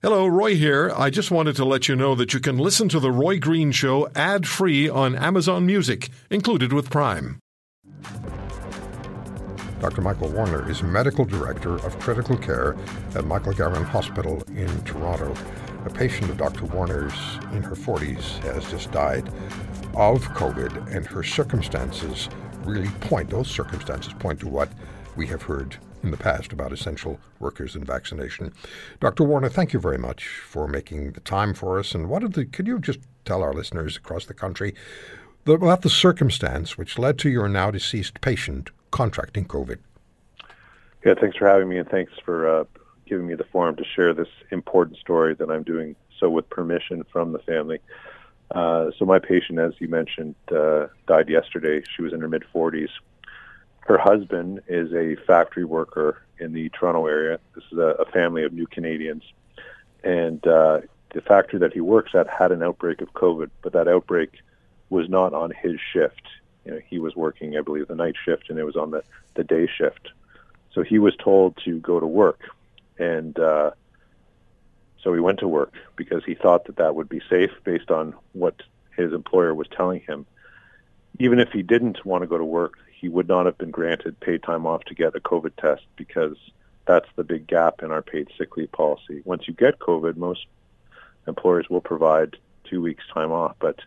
Hello, Roy here. I just wanted to let you know that you can listen to The Roy Green Show ad free on Amazon Music, included with Prime. Dr. Michael Warner is Medical Director of Critical Care at Michael Garron Hospital in Toronto. A patient of Dr. Warner's in her 40s has just died of COVID, and her circumstances really point, those circumstances point to what we have heard in the past about essential workers and vaccination. Dr. Warner, thank you very much for making the time for us. And what did the, could you just tell our listeners across the country about the circumstance which led to your now deceased patient contracting COVID? Yeah, thanks for having me, and thanks for uh, giving me the forum to share this important story that I'm doing so with permission from the family. Uh, so my patient, as you mentioned, uh, died yesterday. She was in her mid 40s her husband is a factory worker in the Toronto area. This is a, a family of new Canadians. And uh, the factory that he works at had an outbreak of COVID, but that outbreak was not on his shift. You know, he was working, I believe, the night shift, and it was on the, the day shift. So he was told to go to work. And uh, so he went to work because he thought that that would be safe based on what his employer was telling him. Even if he didn't want to go to work, he would not have been granted paid time off to get a COVID test because that's the big gap in our paid sick leave policy. Once you get COVID, most employers will provide two weeks time off. But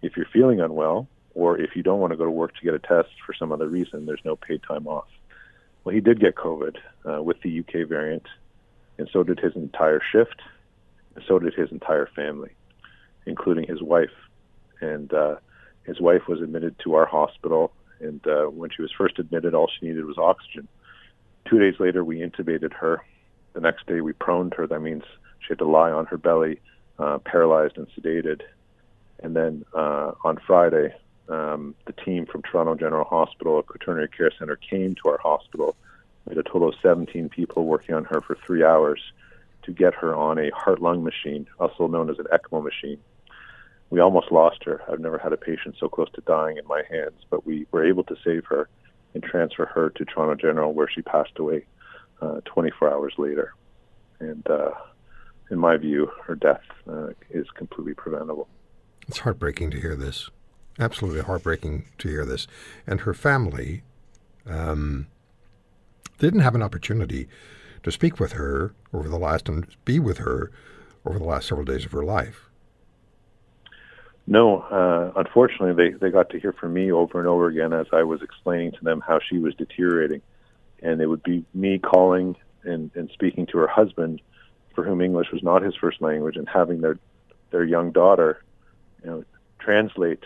if you're feeling unwell or if you don't want to go to work to get a test for some other reason, there's no paid time off. Well, he did get COVID uh, with the UK variant, and so did his entire shift, and so did his entire family, including his wife. And uh, his wife was admitted to our hospital and uh, when she was first admitted, all she needed was oxygen. Two days later, we intubated her. The next day, we proned her. That means she had to lie on her belly, uh, paralyzed and sedated. And then uh, on Friday, um, the team from Toronto General Hospital, a quaternary care center, came to our hospital. We had a total of 17 people working on her for three hours to get her on a heart-lung machine, also known as an ECMO machine we almost lost her. I've never had a patient so close to dying in my hands, but we were able to save her and transfer her to Toronto General, where she passed away uh, 24 hours later. And uh, in my view, her death uh, is completely preventable. It's heartbreaking to hear this. Absolutely heartbreaking to hear this. And her family um, didn't have an opportunity to speak with her over the last and be with her over the last several days of her life. No, uh, unfortunately, they, they got to hear from me over and over again as I was explaining to them how she was deteriorating. And it would be me calling and, and speaking to her husband, for whom English was not his first language, and having their, their young daughter you know, translate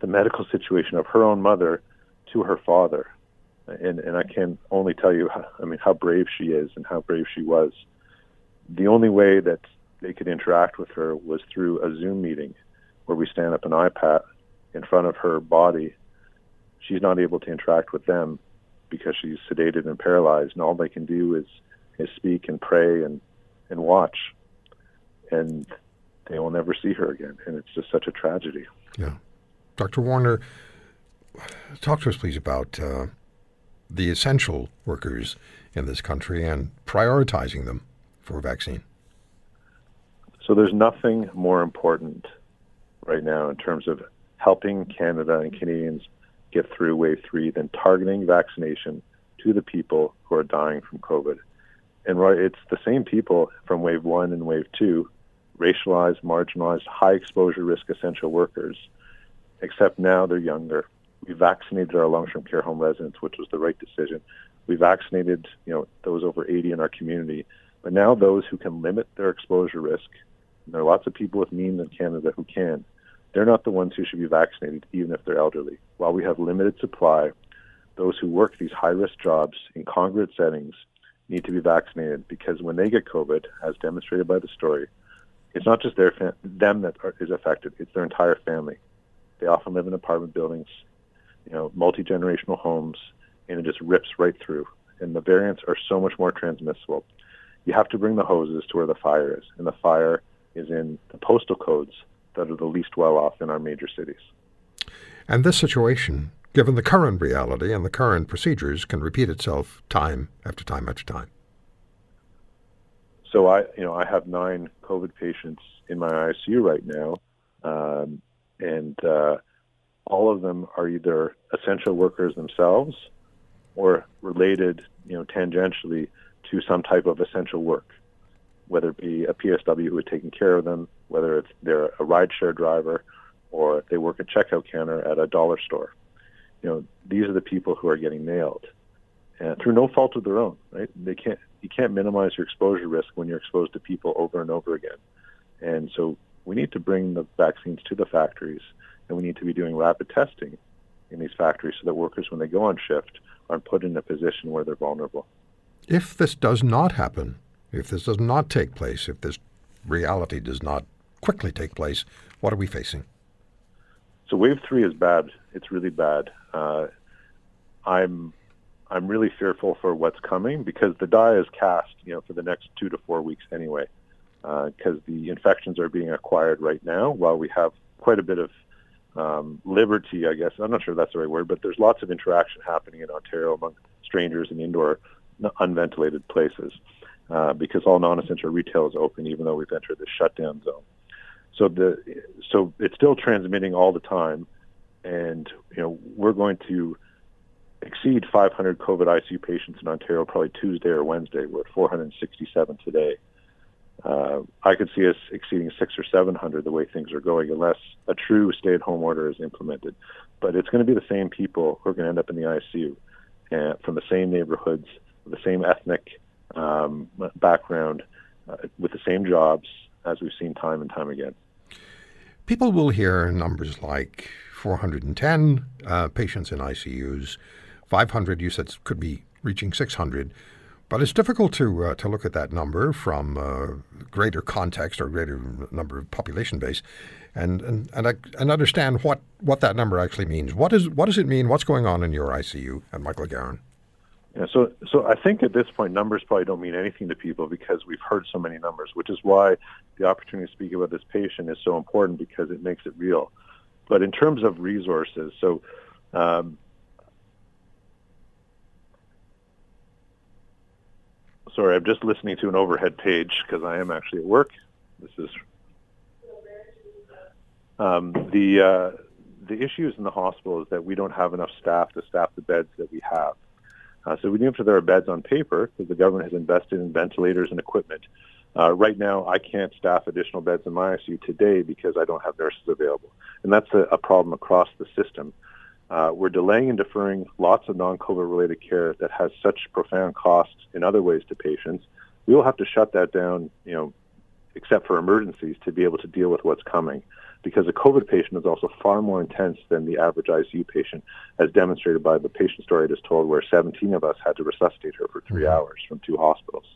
the medical situation of her own mother to her father. And, and I can only tell you, how, I mean, how brave she is and how brave she was. The only way that they could interact with her was through a Zoom meeting where we stand up an iPad in front of her body, she's not able to interact with them because she's sedated and paralyzed, and all they can do is is speak and pray and and watch, and they will never see her again, and it's just such a tragedy. Yeah, Dr. Warner, talk to us please about uh, the essential workers in this country and prioritizing them for vaccine. So there's nothing more important right now in terms of helping Canada and Canadians get through wave three than targeting vaccination to the people who are dying from COVID. And right, it's the same people from wave one and wave two, racialized, marginalized, high exposure risk essential workers, except now they're younger. We vaccinated our long-term care home residents, which was the right decision. We vaccinated, you know, those over 80 in our community. But now those who can limit their exposure risk, there are lots of people with means in Canada who can, they're not the ones who should be vaccinated, even if they're elderly. While we have limited supply, those who work these high risk jobs in congregate settings need to be vaccinated because when they get COVID, as demonstrated by the story, it's not just their them that are, is affected; it's their entire family. They often live in apartment buildings, you know, multi generational homes, and it just rips right through. And the variants are so much more transmissible. You have to bring the hoses to where the fire is, and the fire is in the postal codes that are the least well off in our major cities. And this situation, given the current reality and the current procedures, can repeat itself time after time after time. so I, you know, I have nine COVID patients in my ICU right now, um, and uh, all of them are either essential workers themselves or related, you know, tangentially to some type of essential work, whether it be a PSW who is taking care of them, whether it's they're a rideshare driver, or they work a checkout counter at a dollar store. You know, these are the people who are getting nailed, and through no fault of their own. Right? They can't. You can't minimize your exposure risk when you're exposed to people over and over again. And so we need to bring the vaccines to the factories, and we need to be doing rapid testing in these factories so that workers, when they go on shift, aren't put in a position where they're vulnerable. If this does not happen, if this does not take place, if this reality does not quickly take place, what are we facing? So wave three is bad. It's really bad. Uh, I'm I'm really fearful for what's coming because the die is cast, you know, for the next two to four weeks anyway, because uh, the infections are being acquired right now while we have quite a bit of um, liberty, I guess. I'm not sure if that's the right word, but there's lots of interaction happening in Ontario among strangers in indoor, unventilated places uh, because all non-essential retail is open, even though we've entered the shutdown zone. So the so it's still transmitting all the time, and you know we're going to exceed 500 COVID ICU patients in Ontario probably Tuesday or Wednesday. We're at 467 today. Uh, I could see us exceeding six or 700 the way things are going, unless a true stay-at-home order is implemented. But it's going to be the same people who are going to end up in the ICU, and from the same neighborhoods, the same ethnic um, background, uh, with the same jobs as we've seen time and time again. People will hear numbers like 410 uh, patients in ICUs, 500, you said could be reaching 600. But it's difficult to uh, to look at that number from uh, greater context or greater number of population base, and and and, and understand what, what that number actually means. What is what does it mean? What's going on in your ICU at Michael Garron? Yeah, so so I think at this point numbers probably don't mean anything to people because we've heard so many numbers, which is why the opportunity to speak about this patient is so important because it makes it real. But in terms of resources, so um, Sorry, I'm just listening to an overhead page because I am actually at work. This is um, the uh, the issues in the hospital is that we don't have enough staff to staff the beds that we have. Uh, so even if there are beds on paper, because the government has invested in ventilators and equipment, uh, right now I can't staff additional beds in my ICU today because I don't have nurses available, and that's a, a problem across the system. Uh, we're delaying and deferring lots of non-COVID related care that has such profound costs in other ways to patients. We will have to shut that down, you know, except for emergencies to be able to deal with what's coming. Because a COVID patient is also far more intense than the average ICU patient, as demonstrated by the patient story I just told, where 17 of us had to resuscitate her for 3 mm-hmm. hours from two hospitals.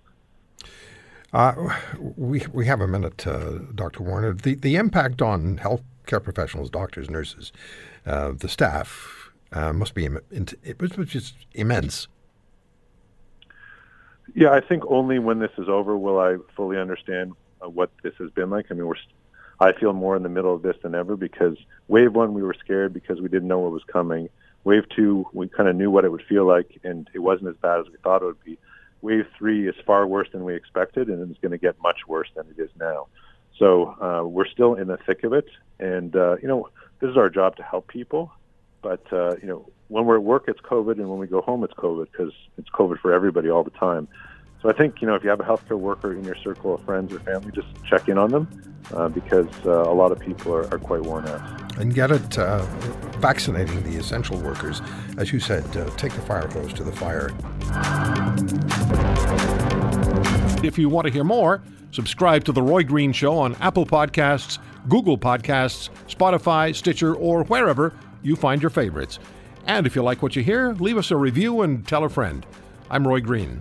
Uh, we we have a minute, uh, Dr. Warner. The the impact on healthcare professionals, doctors, nurses, uh, the staff uh, must be Im- it was just immense. Yeah, I think only when this is over will I fully understand uh, what this has been like. I mean, we're I feel more in the middle of this than ever because wave one we were scared because we didn't know what was coming. Wave two we kind of knew what it would feel like and it wasn't as bad as we thought it would be. Wave three is far worse than we expected and it's going to get much worse than it is now. So uh, we're still in the thick of it, and uh, you know this is our job to help people. But uh, you know when we're at work, it's COVID, and when we go home, it's COVID because it's COVID for everybody all the time. So I think you know if you have a healthcare worker in your circle of friends or family, just check in on them uh, because uh, a lot of people are, are, quite worn out. And get it uh, vaccinating the essential workers, as you said, uh, take the fire hose to the fire. If you want to hear more, subscribe to the Roy Green Show on Apple Podcasts, Google Podcasts, Spotify, Stitcher, or wherever you find your favorites. And if you like what you hear, leave us a review and tell a friend. I'm Roy Green.